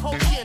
whole year.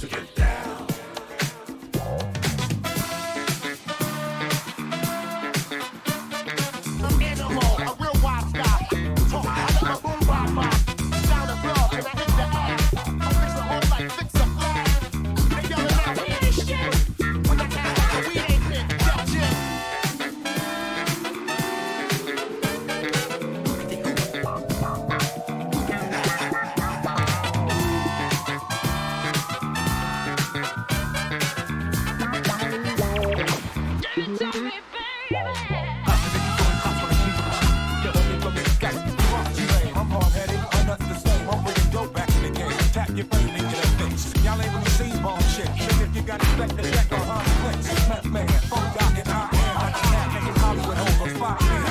to get down. smack your brain and get a fix. Y'all ain't gonna see ball shit. Even if you got respect, to check on her clicks. Man, man, fuck God, and I am. I a cat make Hollywood over five man.